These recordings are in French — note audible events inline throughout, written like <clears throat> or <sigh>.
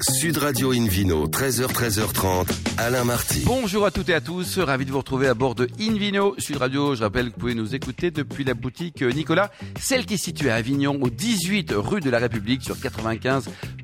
Sud Radio Invino, 13h, 13h30, Alain Marty. Bonjour à toutes et à tous, ravi de vous retrouver à bord de Invino Sud Radio. Je rappelle que vous pouvez nous écouter depuis la boutique Nicolas, celle qui est située à Avignon, au 18 rue de la République, sur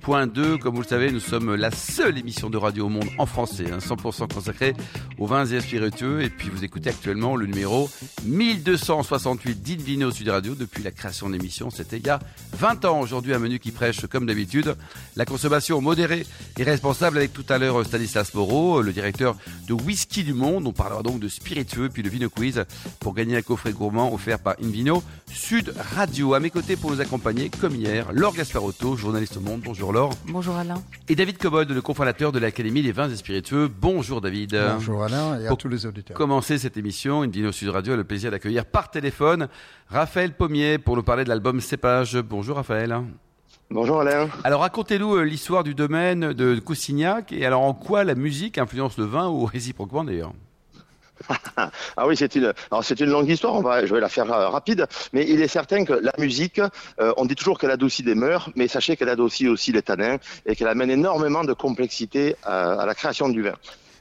95.2. Comme vous le savez, nous sommes la seule émission de radio au monde en français, 100% hein, consacrée aux vins et spiritueux. Et puis vous écoutez actuellement le numéro 1268 d'Invino Sud Radio depuis la création de l'émission. C'était il y a 20 ans. Aujourd'hui, un menu qui prêche, comme d'habitude, la consommation modérée et responsable avec tout à l'heure Stanislas Moreau, le directeur de Whisky du Monde. On parlera donc de spiritueux puis de Vino Quiz pour gagner un coffret gourmand offert par Invino Sud Radio. À mes côtés pour nous accompagner, comme hier, Laure Gasparotto, journaliste au Monde. Bonjour Laure. Bonjour Alain. Et David Cobold, le cofondateur de l'Académie des vins et spiritueux. Bonjour David. Bonjour Alain et à tous les auditeurs. Pour commencer cette émission, Invino Sud Radio a le plaisir d'accueillir par téléphone Raphaël Pommier pour nous parler de l'album Cépage. Bonjour Raphaël. Bonjour Alain. Alors racontez-nous euh, l'histoire du domaine de Coussignac et alors en quoi la musique influence le vin ou réciproquement d'ailleurs? <laughs> ah oui, c'est une, longue histoire. On va, je vais la faire euh, rapide, mais il est certain que la musique, euh, on dit toujours qu'elle adoucit des mœurs, mais sachez qu'elle adoucit aussi les tanins et qu'elle amène énormément de complexité à, la création du vin.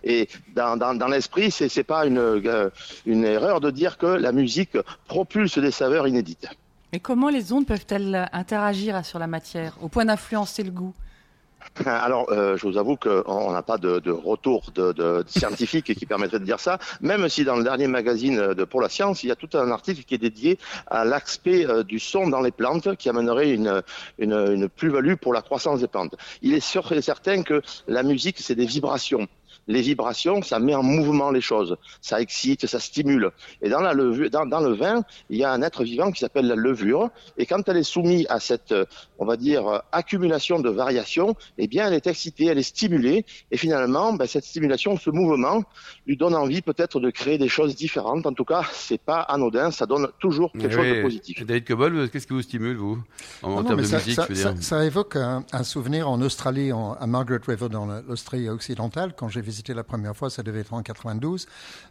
Et dans, dans, dans l'esprit, c'est, c'est pas une, une erreur de dire que la musique propulse des saveurs inédites. Mais comment les ondes peuvent-elles interagir sur la matière, au point d'influencer le goût? Alors, euh, je vous avoue qu'on n'a pas de, retour de, scientifique qui permettrait de dire ça, même si dans le dernier magazine de Pour la Science, il y a tout un article qui est dédié à l'aspect euh, du son dans les plantes qui amènerait une, une, une plus-value pour la croissance des plantes. Il est sûr et certain que la musique, c'est des vibrations les vibrations, ça met en mouvement les choses, ça excite, ça stimule. Et dans, la levure, dans, dans le vin, il y a un être vivant qui s'appelle la levure, et quand elle est soumise à cette, on va dire, accumulation de variations, eh bien, elle est excitée, elle est stimulée, et finalement, ben, cette stimulation, ce mouvement, lui donne envie peut-être de créer des choses différentes. En tout cas, c'est pas anodin, ça donne toujours quelque chose de positif. David Cobol, qu'est-ce qui vous stimule, vous, en, termes de ça, musique, ça, ça, ça, évoque un, un, souvenir en Australie, en, à Margaret River, dans l'Australie occidentale, quand j'ai visité visité la première fois, ça devait être en 92,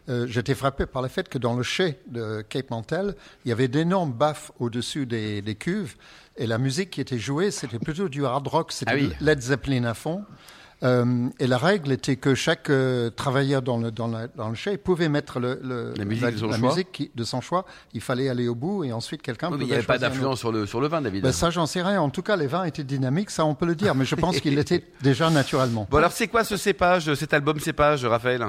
euh, j'étais frappé par le fait que dans le chai de Cape Mantel, il y avait d'énormes baffes au-dessus des, des, cuves, et la musique qui était jouée, c'était plutôt du hard rock, c'était ah oui. Led Zeppelin à fond. Euh, et la règle était que chaque euh, travailleur dans le, dans, la, dans le chai pouvait mettre le, le la musique, la, de, son la choix. musique qui, de son choix. Il fallait aller au bout et ensuite quelqu'un oui, Il n'y avait pas d'influence sur le, sur le vin, David. Ben, ça, j'en sais rien. En tout cas, les vins étaient dynamiques, ça on peut le dire, mais je pense qu'il <laughs> était déjà naturellement. Bon, alors c'est quoi ce cépage, cet album cépage, Raphaël?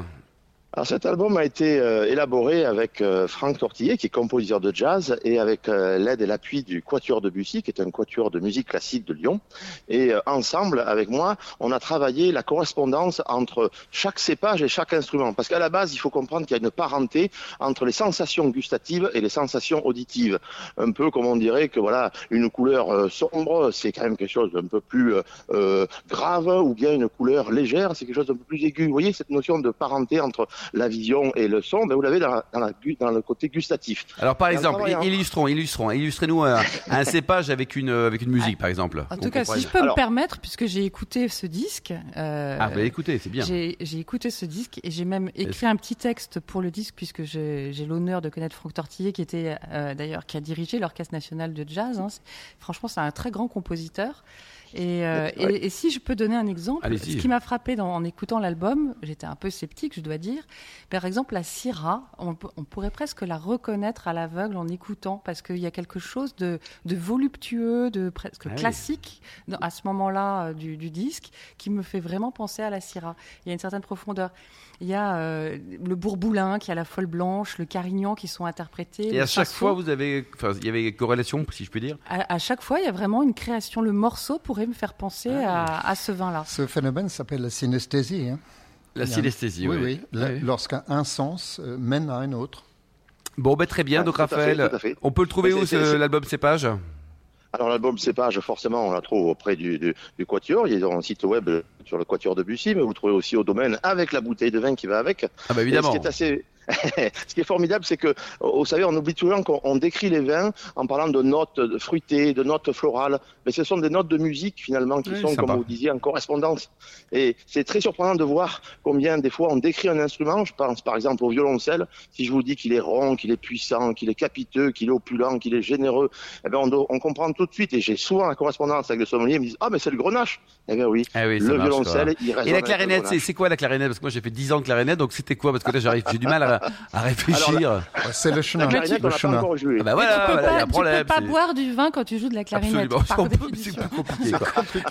Alors cet album a été euh, élaboré avec euh, Franck Tortillet, qui est compositeur de jazz, et avec euh, l'aide et l'appui du Quatuor de Bussy, qui est un quatuor de musique classique de Lyon. Et euh, ensemble, avec moi, on a travaillé la correspondance entre chaque cépage et chaque instrument. Parce qu'à la base, il faut comprendre qu'il y a une parenté entre les sensations gustatives et les sensations auditives. Un peu comme on dirait que voilà, une couleur sombre, c'est quand même quelque chose d'un peu plus grave, ou bien une couleur légère, c'est quelque chose d'un peu plus aigu. Vous voyez cette notion de parenté entre la vision et le son, ben vous l'avez dans, dans, dans, le côté gustatif. Alors par exemple, illustrons, illustrons, illustrez-nous un, un, <laughs> cépage avec une avec une musique, par exemple. En tout cas, si je peux Alors, me permettre, puisque j'ai écouté ce disque. Euh, ah, bah écoutez, c'est bien. J'ai écouté ce disque et j'ai même écrit un petit texte pour le disque, puisque j'ai l'honneur de connaître Franck Tortillet, qui était euh, d'ailleurs qui a dirigé l'Orchestre national de jazz. Hein. Franchement, c'est un très grand compositeur. Et, euh, ouais. et, et, si je peux donner un exemple, ce qui m'a frappé dans, en écoutant l'album, j'étais un peu sceptique, je dois dire. Par exemple, la Syrah, on, on pourrait presque la reconnaître à l'aveugle en écoutant, parce qu'il y a quelque chose de, de voluptueux, de presque ah classique oui. à ce moment-là euh, du, du, disque, qui me fait vraiment penser à la Syrah. Il y a une certaine profondeur. Il y a euh, le Bourboulin qui a la folle blanche, le Carignan qui sont interprétés. Et à chaque fois, vous avez, enfin, il y avait corrélation, si je puis dire? À, à, chaque fois, il y a vraiment une création. Le morceau pourrait me faire penser ah, à, à, ce vin-là. Ce phénomène s'appelle la synesthésie. Hein la synesthésie, oui. Oui, oui. oui. Lorsqu'un sens euh, mène à un autre. Bon, ben, très bien. Ouais, Donc, tout Raphaël, à fait, tout à fait. on peut le trouver où, l'album Cépage? Alors l'album Cépage, forcément, on la trouve auprès du, du, du Quatuor. Ils ont un site web sur le Quatuor de Bussy, mais vous le trouvez aussi au domaine avec la bouteille de vin qui va avec. Ah bah évidemment. Et ce qui est assez, <laughs> Ce qui est formidable, c'est que, vous savez, on oublie toujours qu'on décrit les vins en parlant de notes fruitées, de notes florales, mais ce sont des notes de musique finalement qui sont, comme vous disiez, en correspondance. Et c'est très surprenant de voir combien des fois on décrit un instrument. Je pense par exemple au violoncelle. Si je vous dis qu'il est rond, qu'il est puissant, qu'il est capiteux, qu'il est opulent, qu'il est généreux, eh bien on, on, comprend tout de suite. Et j'ai souvent la correspondance avec le sommelier, ils me disent ah mais c'est le grenache. Eh bien oui, ah oui le violoncelle, il Et la clarinette, c'est quoi la clarinette? Parce que moi j'ai fait 10 ans de clarinette, donc c'était quoi? Parce que là j'arrive, j'ai du mal à, <laughs> à réfléchir. C'est le chenin. La clarinette, on n'a pas encore joué. Ah bah voilà, tu peux pas, tu peux pas boire du vin quand tu joues de la clarinette. Absolument, c'est plus compliqué.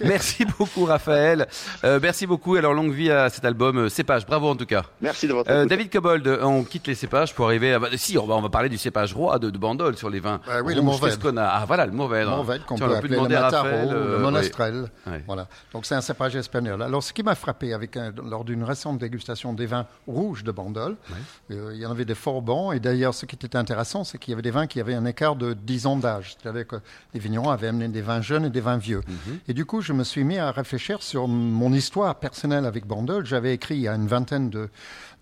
Merci beaucoup Raphaël. Euh, merci beaucoup. Alors longue vie à cet album euh, Cépage. Bravo en tout cas. Merci de votre euh, David Cobold, on quitte les cépages pour arriver à... Bah, si, on va, on va parler du cépage roi de, de Bandol sur les vins. Bah oui, le Mourvèdre. qu'on a Ah voilà, le Mourvèdre. Le Mourvèdre qu'on peut appeler le Mataro, euh, le Monastrel. Voilà. Donc c'est un cépage espagnol. Alors ce qui m'a frappé avec lors d'une récente dégustation des vins rouges de Bandol, il y en avait des fort bons. Et d'ailleurs, ce qui était intéressant, c'est qu'il y avait des vins qui avaient un écart de 10 ans d'âge. C'est-à-dire que les vignerons avaient amené des vins jeunes et des vins vieux. Mhm. Et du coup, je me suis mis à réfléchir sur mon histoire personnelle avec Bandol. J'avais écrit il y a une vingtaine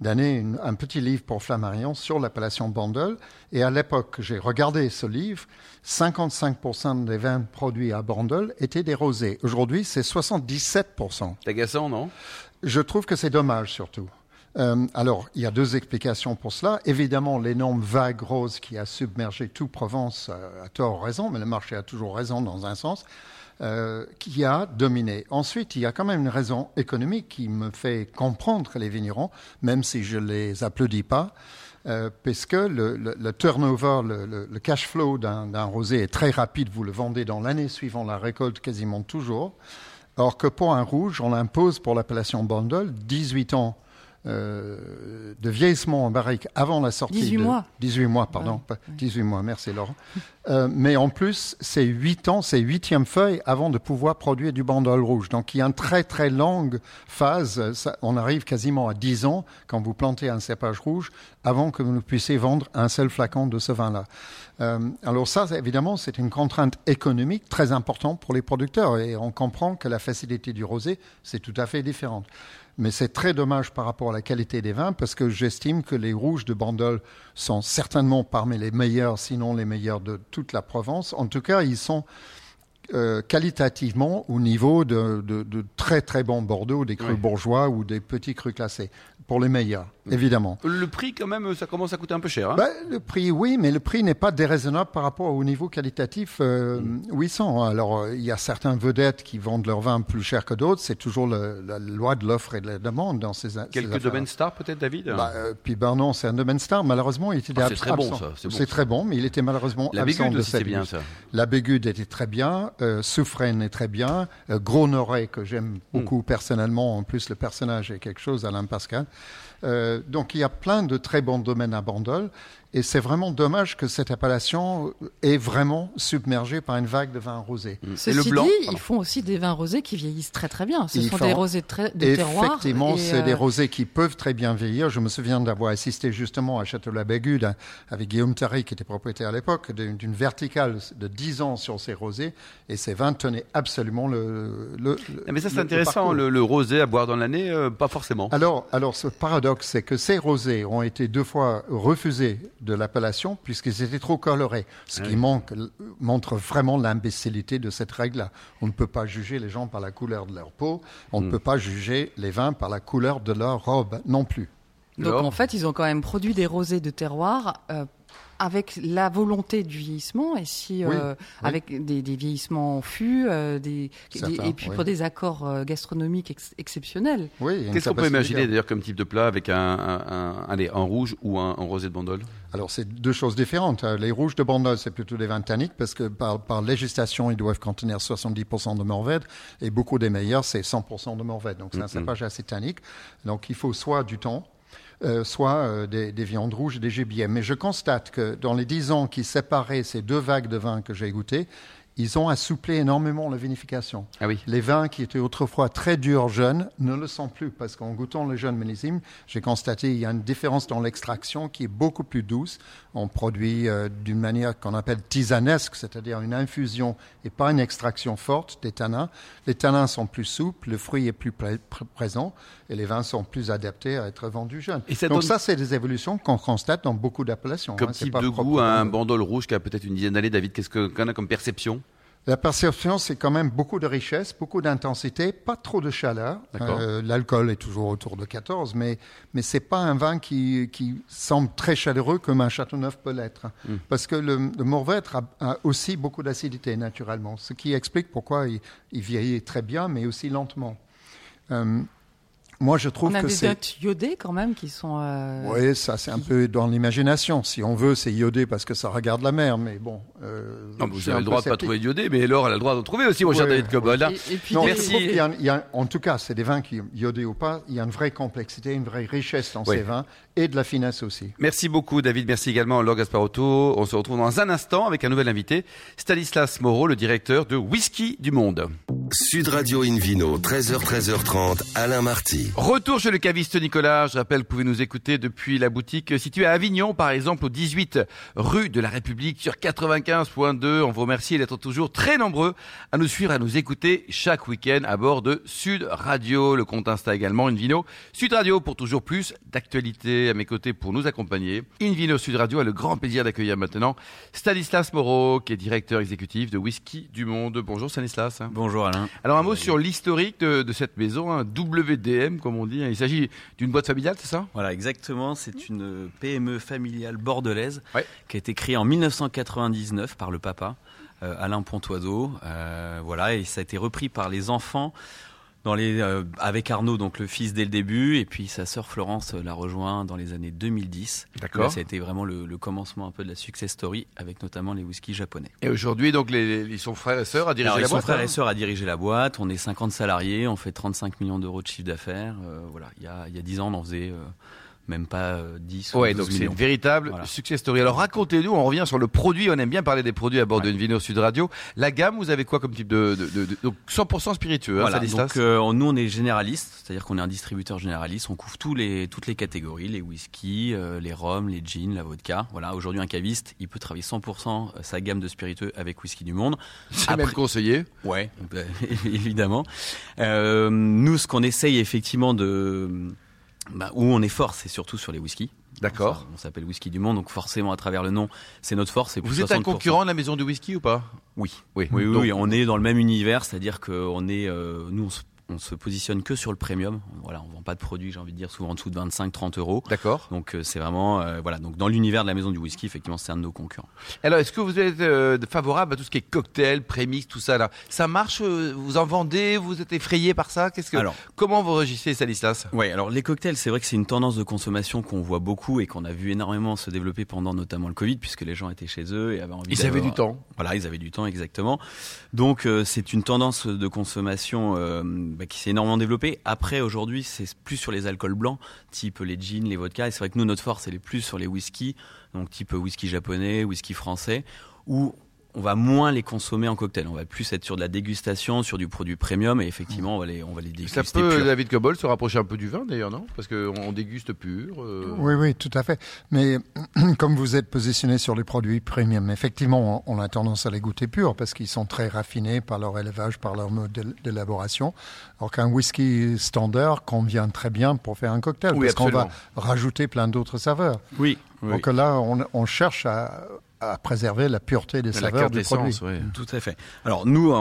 d'années un petit livre pour Flammarion sur l'appellation Bandol. Et à l'époque, j'ai regardé ce livre. 55% des vins produits à Bandol étaient des rosés. Aujourd'hui, c'est 77%. C'est agaçant, non? Je trouve que c'est dommage surtout. Euh, alors, il y a deux explications pour cela. Évidemment, l'énorme vague rose qui a submergé toute Provence euh, a tort raison, mais le marché a toujours raison dans un sens, euh, qui a dominé. Ensuite, il y a quand même une raison économique qui me fait comprendre les vignerons, même si je les applaudis pas. puisque le, le, turnover, le, cash flow d'un rosé est très rapide. Vous le vendez dans l'année suivant la récolte quasiment toujours. Or que pour un rouge, on impose pour l'appellation Bondol 18 ans euh, de vieillissement en barrique avant la sortie 18 de... mois. 18 mois, pardon. 18 mois, merci Laurent. <laughs> Euh, mais en plus, c'est 8 ans, c'est huitième feuille avant de pouvoir produire du bandol rouge. Donc il y a une très très longue phase. on arrive quasiment à 10 ans quand vous plantez un cépage rouge avant que vous puissiez vendre un seul flacon de ce vin-là. Euh, alors ça, évidemment, c'est une contrainte économique très importante pour les producteurs et on comprend que la facilité du rosé, c'est tout à fait différente. Mais c'est très dommage par rapport à la qualité des vins parce que j'estime que les rouges de Bandol sont certainement parmi les meilleurs, sinon les meilleurs de toute la Provence. En tout cas, ils sont euh, qualitativement au niveau de, très très bons Bordeaux, des crus bourgeois ou des petits crus classés pour les meilleurs, évidemment. Le prix, quand même, ça commence à coûter un peu cher. Hein ben, le prix, oui, mais le prix n'est pas déraisonnable par rapport au niveau qualitatif euh, mm. Alors, euh, il y a certains vedettes qui vendent leur vin plus cher que d'autres. C'est toujours la loi de l'offre et de la demande dans ces Quelques domaines stars, peut-être, David? Bah, euh, Puis, ben non, c'est un domaine star. Malheureusement, il était ah, C'est très bon, ça. C'est très bon, mais il était malheureusement la absent de cette bien, ça. La Bégude était très bien. Euh, est très bien. Euh, Gros Noré, que j'aime mm. beaucoup personnellement. En plus, le personnage est quelque chose, Alain Pascal. Euh, donc il y a plein de très bons domaines à Bandol. Et c'est vraiment dommage que cette appellation est vraiment submergée par une vague de vins rosés. Mm. Ceci le blanc, dit, ils font aussi des vins rosés qui vieillissent très très bien. Ce sont des rosés très, de terroir. Effectivement, c'est des euh, rosés qui peuvent très bien vieillir. Je me souviens d'avoir assisté justement à Château-la-Bégude avec Guillaume Tarry, qui était propriétaire à l'époque, d'une verticale de 10 ans sur ces rosés. Et ces vins tenaient absolument le. le mais ça, c'est intéressant. Le, rosé à boire dans l'année, euh, pas forcément. Alors, alors, ce paradoxe, c'est que ces rosés ont été deux fois refusés de l'appellation puisqu'ils étaient trop colorés. Ce qui manque, montre vraiment l'imbécilité de cette règle-là. On ne peut pas juger les gens par la couleur de leur peau, on ne hmm. peut pas juger les vins par la couleur de leur robe non plus. Donc en fait, ils ont quand même produit des rosés de terroir euh, avec la volonté du vieillissement et si euh, avec des, vieillissements en fût, euh, des, et puis pour des accords euh, gastronomiques exceptionnels. Oui, Qu'est-ce qu'on peut imaginer d'ailleurs comme type de plat avec un, un, allez, un rouge ou un, rosé de Bandol Alors c'est deux choses différentes. Les rouges de Bandol c'est plutôt des vins tanniques parce que par, par législation ils doivent contenir 70% de morvèdre et beaucoup des meilleurs c'est 100% de morvèdre. Donc c'est un cépage assez tannique. Donc il faut soit du temps euh, soit euh, des, viandes rouges et des gibiers. Mais je constate que dans les dix ans qui séparaient ces deux vagues de vin que j'ai goûté, ils ont assoupli énormément la vinification. Ah oui. Les vins qui étaient autrefois très durs jeunes ne le sont plus parce qu'en goûtant le jeune millésime, j'ai constaté qu'il y a une différence dans l'extraction qui est beaucoup plus douce. On produit euh, d'une manière qu'on appelle tisanesque, c'est-à-dire une infusion et pas une extraction forte des tanins. Les tanins sont plus souples, le fruit est plus présent et les vins sont plus adaptés à être vendus jeunes. Donc ça, c'est des évolutions qu'on constate dans beaucoup d'appellations. Comme hein, type de goût, un bandol rouge qui a peut-être une dizaine d'années, David, qu'est-ce qu'on a comme perception? La perception, c'est quand même beaucoup de richesse, beaucoup d'intensité, pas trop de chaleur. Euh, L'alcool est toujours autour de 14, mais, mais ce n'est pas un vin qui, qui, semble très chaleureux comme un Châteauneuf peut l'être. Hmm. Parce que le, le Mourvèdre a, aussi beaucoup d'acidité naturellement, ce qui explique pourquoi il, il, vieillit très bien, mais aussi lentement. Euh, moi, je trouve on a que des notes iodées quand même qui sont. Euh... Oui, ça c'est un peu dans l'imagination. Si on veut, c'est iodé parce que ça regarde la mer, mais bon. Euh, non, vous avez le droit de pas trouver iodé, mais Laure elle a le droit de trouver aussi, mon cher David Cobol. Hein. Et, puis, non, merci. Il y a, il y a, en tout cas, c'est des vins qui iodés ou pas, il y a une vraie complexité, une vraie richesse dans ces vins et de la finesse aussi. Merci beaucoup, David. Merci également, Laure Gasparotto. On se retrouve dans un instant avec un nouvel invité, Stanislas Moreau, le directeur de Whisky du Monde. Sud Radio Invino, 13h, 13h30, Alain Marty. Retour chez le caviste Nicolas. Je rappelle, vous pouvez nous écouter depuis la boutique située à Avignon, par exemple, au 18 rue de la République sur 95.2. On vous remercie d'être toujours très nombreux à nous suivre, à nous écouter chaque week-end à bord de Sud Radio. Le compte Insta également, Invino. Sud Radio pour toujours plus d'actualité à mes côtés pour nous accompagner. Invino Sud Radio a le grand plaisir d'accueillir maintenant Stanislas Moreau, qui est directeur exécutif de Whisky du Monde. Bonjour Stanislas. Bonjour Alain. Alors un mot sur l'historique de, cette maison, hein, WDM comme on dit. Il s'agit d'une boîte familiale, c'est ça? Voilà, exactement. C'est une PME familiale bordelaise qui a été créée en 1999 par le papa. Euh, Alain Pontoiseau, euh, voilà, et ça a été repris par les enfants dans les, euh, avec Arnaud, donc le fils dès le début, et puis sa sœur Florence l'a rejoint dans les années 2010. D'accord. Ça a été vraiment le, commencement un peu de la success story, avec notamment les whiskies japonais. Et aujourd'hui, donc, les, ils sont frères et sœurs à diriger la boîte. Ils sont frères et sœurs à diriger la boîte. On est 50 salariés, on fait 35 millions d'euros de chiffre d'affaires. Euh, voilà, il y a, il y a 10 ans, on en faisait. Euh, même pas 10 ouais, donc c'est une véritable success story. Alors racontez-nous, on revient sur le produit, on aime bien parler des produits à bord d'une vidéo Sud Radio. La gamme, vous avez quoi comme type de, de, de, donc 100% spiritueux hein, voilà, donc euh, nous on est généraliste, c'est-à-dire qu'on est un distributeur généraliste, on couvre tous les toutes les catégories, les whisky, euh, les rhums, les gins, la vodka. Voilà, aujourd'hui un caviste, il peut travailler 100% sa gamme de spiritueux avec whisky du monde. <laughs> C'est même conseillé. Ouais, <laughs> évidemment. Euh, nous ce qu'on essaye effectivement de bah, où on est fort, c'est surtout sur les whiskies. D'accord. On s'appelle Whisky du Monde, donc forcément à travers le nom, c'est notre force. Vous êtes un concurrent de la maison du whisky ou pas? Oui. Oui, oui, oui, on est dans le même univers, c'est-à-dire qu'on est, euh, nous, on se on se positionne que sur le premium. Voilà, on vend pas de produits, j'ai envie de dire, souvent en dessous de 25-30 euros. D'accord. Donc euh, c'est vraiment, euh, voilà, donc dans l'univers de la maison du whisky, effectivement, c'est un de nos concurrents. Alors, est-ce que vous êtes euh, favorable à tout ce qui est cocktail, prémix, tout ça là? Ça marche Vous en vendez Vous êtes effrayé par ça? Qu'est-ce que alors, Comment vous réagissez, Stanislas? Oui, alors les cocktails, c'est vrai que c'est une tendance de consommation qu'on voit beaucoup et qu'on a vu énormément se développer pendant notamment le Covid, puisque les gens étaient chez eux et avaient envie. Ils avaient du temps. Voilà, ils avaient du temps, exactement. Donc c'est une tendance de consommation bah, qui s'est énormément développée après, aujourd'hui, c'est plus sur les alcools blancs, type les gins, les vodkas. Et c'est vrai que nous, notre force, elle est plus sur les whiskies, donc type whisky japonais, whisky français, où on va moins les consommer en cocktail. On va plus être sur de la dégustation, sur du produit premium, et effectivement, on va les, on va les déguster. Ça peut, David Cobol, se rapprocher un peu du vin d'ailleurs, non? Parce qu'on déguste pur. Euh. Oui, oui, tout à fait. Mais <clears throat> comme vous êtes positionné sur les produits premium, effectivement, on a tendance à les goûter purs parce qu'ils sont très raffinés par leur élevage, par leur mode d'élaboration. Alors qu'un whisky standard convient très bien pour faire un cocktail, parce qu'on va rajouter plein d'autres saveurs. Oui. Donc là, on, on cherche à à préserver la pureté des saveurs du produit. Tout à fait. Alors nous,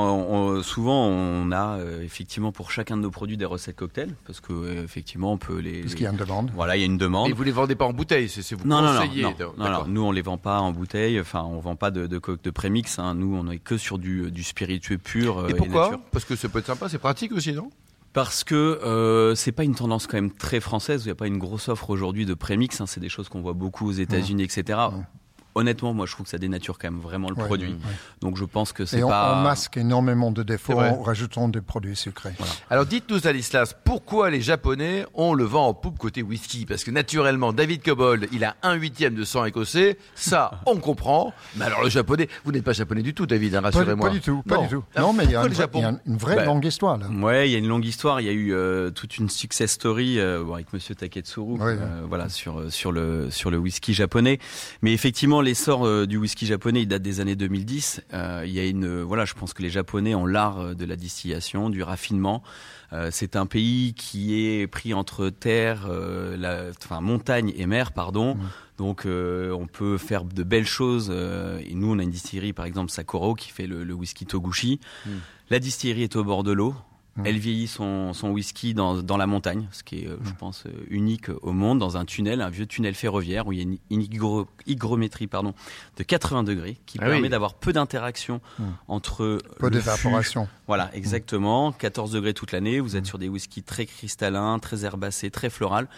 souvent, on a euh, effectivement pour chacun de nos produits des recettes cocktails, parce que euh, effectivement, on peut les. Parce qu'il y a une demande. Voilà, il y a une demande. Et vous les vendez pas en bouteille, c'est vous non, conseillez. Non, non, non, nous on les vend pas en bouteille. Enfin, on vend pas de de, de prémix. Hein. Nous, on est que sur du, du spiritueux pur. Euh, et pourquoi Parce que ça peut être sympa, c'est pratique aussi, non? Parce que euh, c'est pas une tendance quand même très française. Il n'y a pas une grosse offre aujourd'hui de prémix. Hein. C'est des choses qu'on voit beaucoup aux États-Unis, etc honnêtement, moi, je trouve que ça dénature quand même vraiment le produit. Donc, je pense que c'est pas. on masque énormément de défauts en rajoutant des produits sucrés. Alors, dites-nous, Stanislas, pourquoi les Japonais ont le vent en poupe côté whisky? Parce que naturellement, David Cobold, il a un huitième de sang écossais. Ça, <laughs> on comprend. Mais alors, le japonais, vous n'êtes pas japonais du tout, David, hein, rassurez-moi. Pas, du tout, pas du tout. Non, mais il y, a une, vraie bah, longue histoire. Là. Ouais, il y a une longue histoire. Il y a eu euh, toute une success story euh, avec Monsieur Taketsuru, euh, voilà, sur sur le sur le whisky japonais. Mais effectivement, l'essor du whisky japonais, il date des années 2010. il y a une, voilà, je pense que les Japonais ont l'art de la distillation, du raffinement. c'est un pays qui est pris entre terre, la, enfin montagne et mer, pardon. Donc on peut faire de belles choses. et nous, on a une distillerie, par exemple Sapporo, qui fait le, whisky Toguchi. Mm. La distillerie est au bord de l'eau. Elle vieillit son, son whisky dans, dans, la montagne, ce qui est, euh, je pense, euh, unique au monde, dans un tunnel, un vieux tunnel ferroviaire où il y a une, hygrométrie pardon, de 80 degrés qui ah permet d'avoir peu d'interaction entre. Peu d'évaporation. Voilà, exactement. 14 degrés toute l'année. Vous êtes sur des whiskies très cristallins, très herbacés, très florales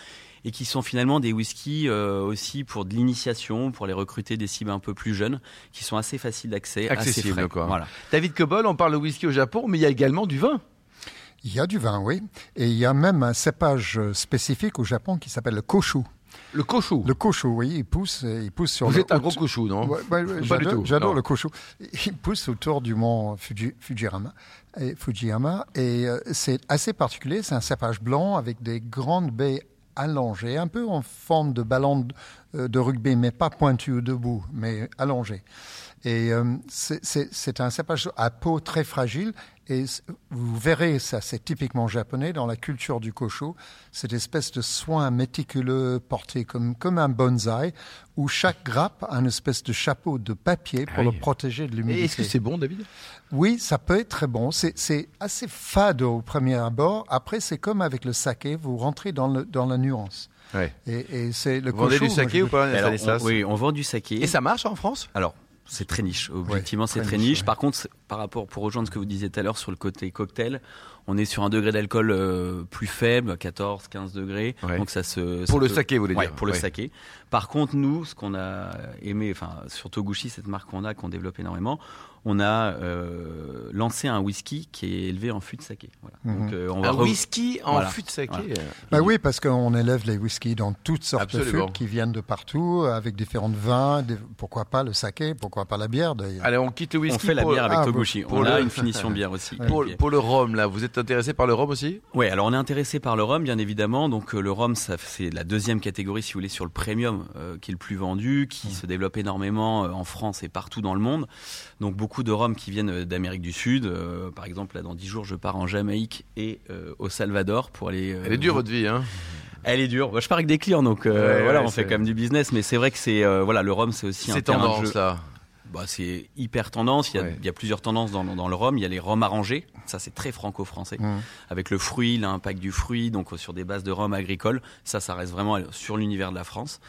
et qui sont finalement des whiskies euh, aussi pour de l'initiation, pour les recruter des cibles un peu plus jeunes, qui sont assez faciles d'accès. Quoi. Voilà. David Cobol, on parle de whisky au Japon, mais il y a également du vin. Il y a du vin, oui. Et il y a même un cépage spécifique au Japon qui s'appelle le koshu. Le koshu Le koshu, oui, il pousse, il pousse sur Vous êtes un gros koshu, non J'adore le koshu. Il pousse autour du mont Fujiyama. Et, Fujiyama, et euh, c'est assez particulier, c'est un cépage blanc avec des grandes baies allongées, un peu en forme de ballon euh, de rugby, mais pas pointu ou debout, mais allongé. Et euh, c'est un cépage à peau très fragile et vous verrez, ça c'est typiquement japonais, dans la culture du koshu, cette espèce de soin méticuleux porté comme, comme un bonsaï, où chaque grappe a une espèce de chapeau de papier pour le protéger de l'humidité. Est-ce que c'est bon, David? Oui, ça peut être très bon. C'est assez fade au premier abord. Après, c'est comme avec le saké, vous rentrez dans, le, dans la nuance. Ouais. Et, c'est le Vous vendez du saké ou pas Oui, on vend du saké. Et ça marche en France? Alors, c'est très niche. Objectivement, c'est très, niche. Par contre, par rapport, pour rejoindre ce que vous disiez tout à l'heure sur le côté cocktail, on est sur un degré d'alcool euh, plus faible, 14, 15 degrés. Donc ça se. pour le saké, vous voulez dire Pour le saké. Par contre, nous, ce qu'on a aimé, enfin, sur Toguchi, cette marque qu'on a, qu'on développe énormément, on a euh, lancé un whisky qui est élevé en fût de saké. Voilà. Mhm. Euh, un whisky en fût de saké bah Oui, parce qu'on élève les whiskies dans toutes sortes de fûts qui viennent de partout, avec différents vins, pourquoi pas le saké, pourquoi pas la bière d'ailleurs. Allez, on quitte le whisky. On fait la bière avec ah, Toguchi. on a une finition <laughs> bière aussi. Pour, le rhum, là, vous êtes intéressé par le rhum aussi? Oui, alors on est intéressé par le rhum, bien évidemment. Donc le rhum, c'est la deuxième catégorie, si vous voulez, sur le premium, qui est le plus vendu, qui se développe énormément en France et partout dans le monde. Donc beaucoup de rhum qui viennent d'Amérique du Sud. Euh, par exemple, là, dans 10 jours, je pars en Jamaïque et euh, au Salvador pour aller. Euh, Elle est dure, votre vie, hein elle est dure. je pars avec des clients, donc voilà, on fait quand même du business. Mais c'est vrai que c'est voilà, le rhum, c'est aussi un tendance là. Bah, c'est hyper tendance. Il y, a, il y, a, plusieurs tendances dans, dans, le rhum. Il y a les rhums arrangés. Ça, c'est très franco-français. Mmh. Avec le fruit, l'impact du fruit, donc sur des bases de rhum agricole. Ça, ça reste vraiment sur l'univers de la France.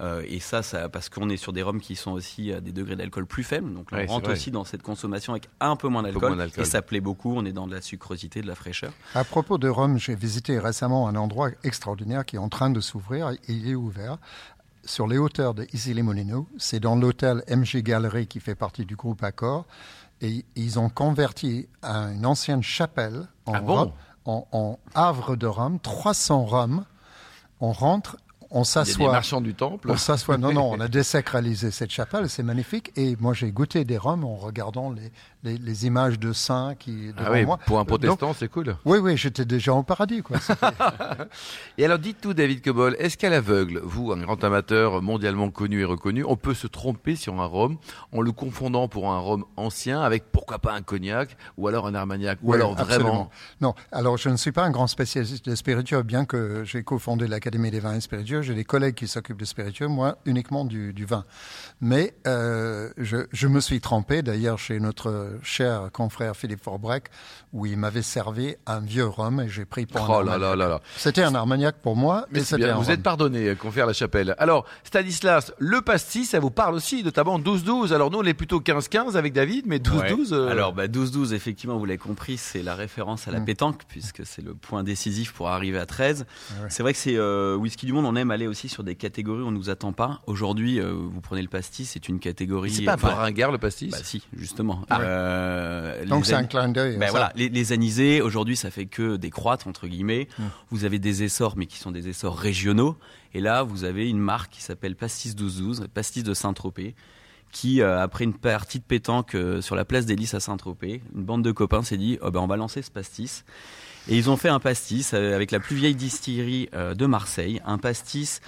Euh, et ça, ça parce qu'on est sur des rhums qui sont aussi à des degrés d'alcool plus faibles. Donc on rentre aussi dans cette consommation avec un peu moins d'alcool. Et ça plaît beaucoup. On est dans de la sucrosité, de la fraîcheur. À propos de rhum, j'ai visité récemment un endroit extraordinaire qui est en train de s'ouvrir. Il est ouvert sur les hauteurs de Issy-les-Moulineaux. C'est dans l'hôtel MG Gallery qui fait partie du groupe Accor. Et ils ont converti une ancienne chapelle en, ah en, havre de Rome, 300 Roms. On rentre on s'assoit. Marchands du temple. On s'assoit. Non, non, on a <laughs> désacralisé cette chapelle, c'est magnifique. Et moi, j'ai goûté des rhums en regardant les, les, images de saints qui devant ah oui, Pour un protestant, c'est cool. Oui, oui, j'étais déjà au paradis, quoi. <laughs> et alors, dites tout, David Cobol, est-ce qu'à l'aveugle, vous, un grand amateur mondialement connu et reconnu, on peut se tromper sur un rhum en le confondant pour un rhum ancien avec pourquoi pas un cognac ou alors un armagnac ou alors vraiment Non, alors je ne suis pas un grand spécialiste des spiritueux, bien que j'ai cofondé l'Académie des vins et spiritueux j'ai des collègues qui s'occupent de spiritueux, moi uniquement du, vin. Mais euh, je, me suis trempé, d'ailleurs chez notre cher confrère Philippe Forbrec, où il m'avait servi un vieux rhum et j'ai pris pour oh un là là là là. C'était un armagnac pour moi, mais, c'était Vous êtes pardonné, confrère La Chapelle. Alors, Stanislas, le pastis, ça vous parle aussi, notamment 12-12. Alors nous, on est plutôt 15-15 avec David, mais 12-12... Euh, Alors, bah, 12-12, effectivement, vous l'avez compris, c'est la référence à la mm. pétanque, puisque c'est le point décisif pour arriver à 13. Ah c'est vrai que c'est euh, Whisky du Monde, on aime aller aussi sur des catégories où on nous attend pas. Aujourd'hui, euh, vous prenez le pastis, c'est une catégorie... C'est pas un peu ringard, le pastis Bah si, justement. Ah. Donc c'est un clin d'œil. Ben voilà, les, les anisés, aujourd'hui, ça fait que décroître, entre guillemets. Mm. Vous avez des essors, mais qui sont des essors régionaux. Et là, vous avez une marque qui s'appelle Pastis 1212, Pastis de Saint-Tropez, qui, euh, après une partie de pétanque euh, sur la place des Lys à Saint-Tropez, une bande de copains s'est dit oh ben, on va lancer ce pastis. Et ils ont fait un pastis euh, avec la plus vieille distillerie de Marseille, un pastis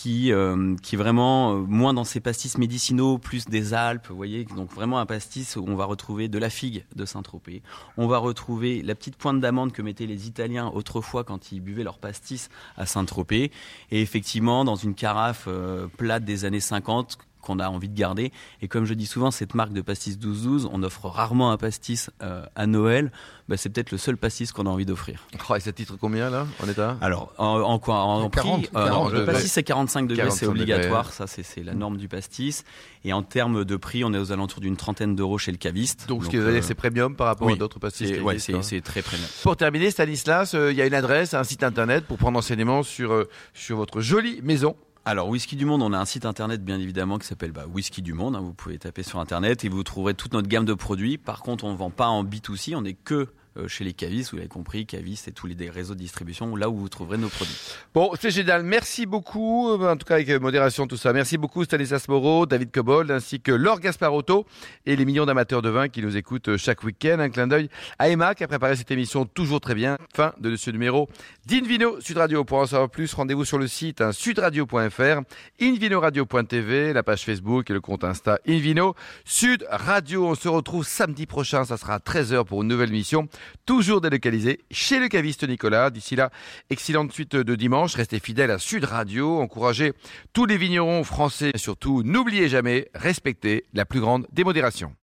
qui, euh, qui est vraiment euh, moins dans ces pastis médicinaux, plus des Alpes, vous voyez. Donc vraiment un pastis où on va retrouver de la figue de Saint-Tropez. On va retrouver la petite pointe d'amande que mettaient les Italiens autrefois quand ils buvaient leur pastis à Saint-Tropez. Et effectivement, dans une carafe euh, plate des années 50, qu'on a envie de garder. Et comme je dis souvent, cette marque de pastis 12-12, on offre rarement un pastis euh, à Noël. Bah, c'est peut-être le seul pastis qu'on a envie d'offrir. Oh, et ça titre combien là en état? Alors en, quoi? En, prix euh, Le pastis c'est 45 degrés, c'est obligatoire. Ça c'est la norme du pastis. Et en termes de prix, on est aux alentours d'une trentaine d'euros chez le caviste. Donc, ce qui veut dire c'est premium par rapport à d'autres pastis. Oui, hein. c'est très premium. Pour terminer, Stanislas, euh, il y a une adresse, un site internet pour prendre enseignement sur sur votre jolie maison alors, Whisky du Monde, on a un site internet bien évidemment qui s'appelle bah, Whisky du Monde. Hein. vous pouvez taper sur internet et vous trouverez toute notre gamme de produits. Par contre, on ne vend pas en B2C, on n'est que chez les cavistes, vous l'avez compris, cavistes et tous les réseaux de distribution, là où vous trouverez nos produits. Bon, c'est génial. Merci beaucoup, euh, en tout cas avec modération tout ça. Merci beaucoup Stanislas Moreau, David Cobold, ainsi que Laure Gasparotto et les millions d'amateurs de vin qui nous écoutent euh, chaque week-end. Un clin d'œil à Emma qui a préparé cette émission toujours très bien. Fin de ce numéro d'Invino Sud Radio. Pour en savoir plus, rendez-vous sur le site hein, sudradio.fr, invinoradio.tv, la page Facebook et le compte Insta Invino Sud Radio. On se retrouve samedi prochain, ça sera à 13h pour une nouvelle mission toujours délocalisé chez le caviste Nicolas. D'ici là, excellente suite de dimanche. Restez fidèles à Sud Radio. Encouragez tous les vignerons français. Et surtout, n'oubliez jamais, respectez la plus grande démodération.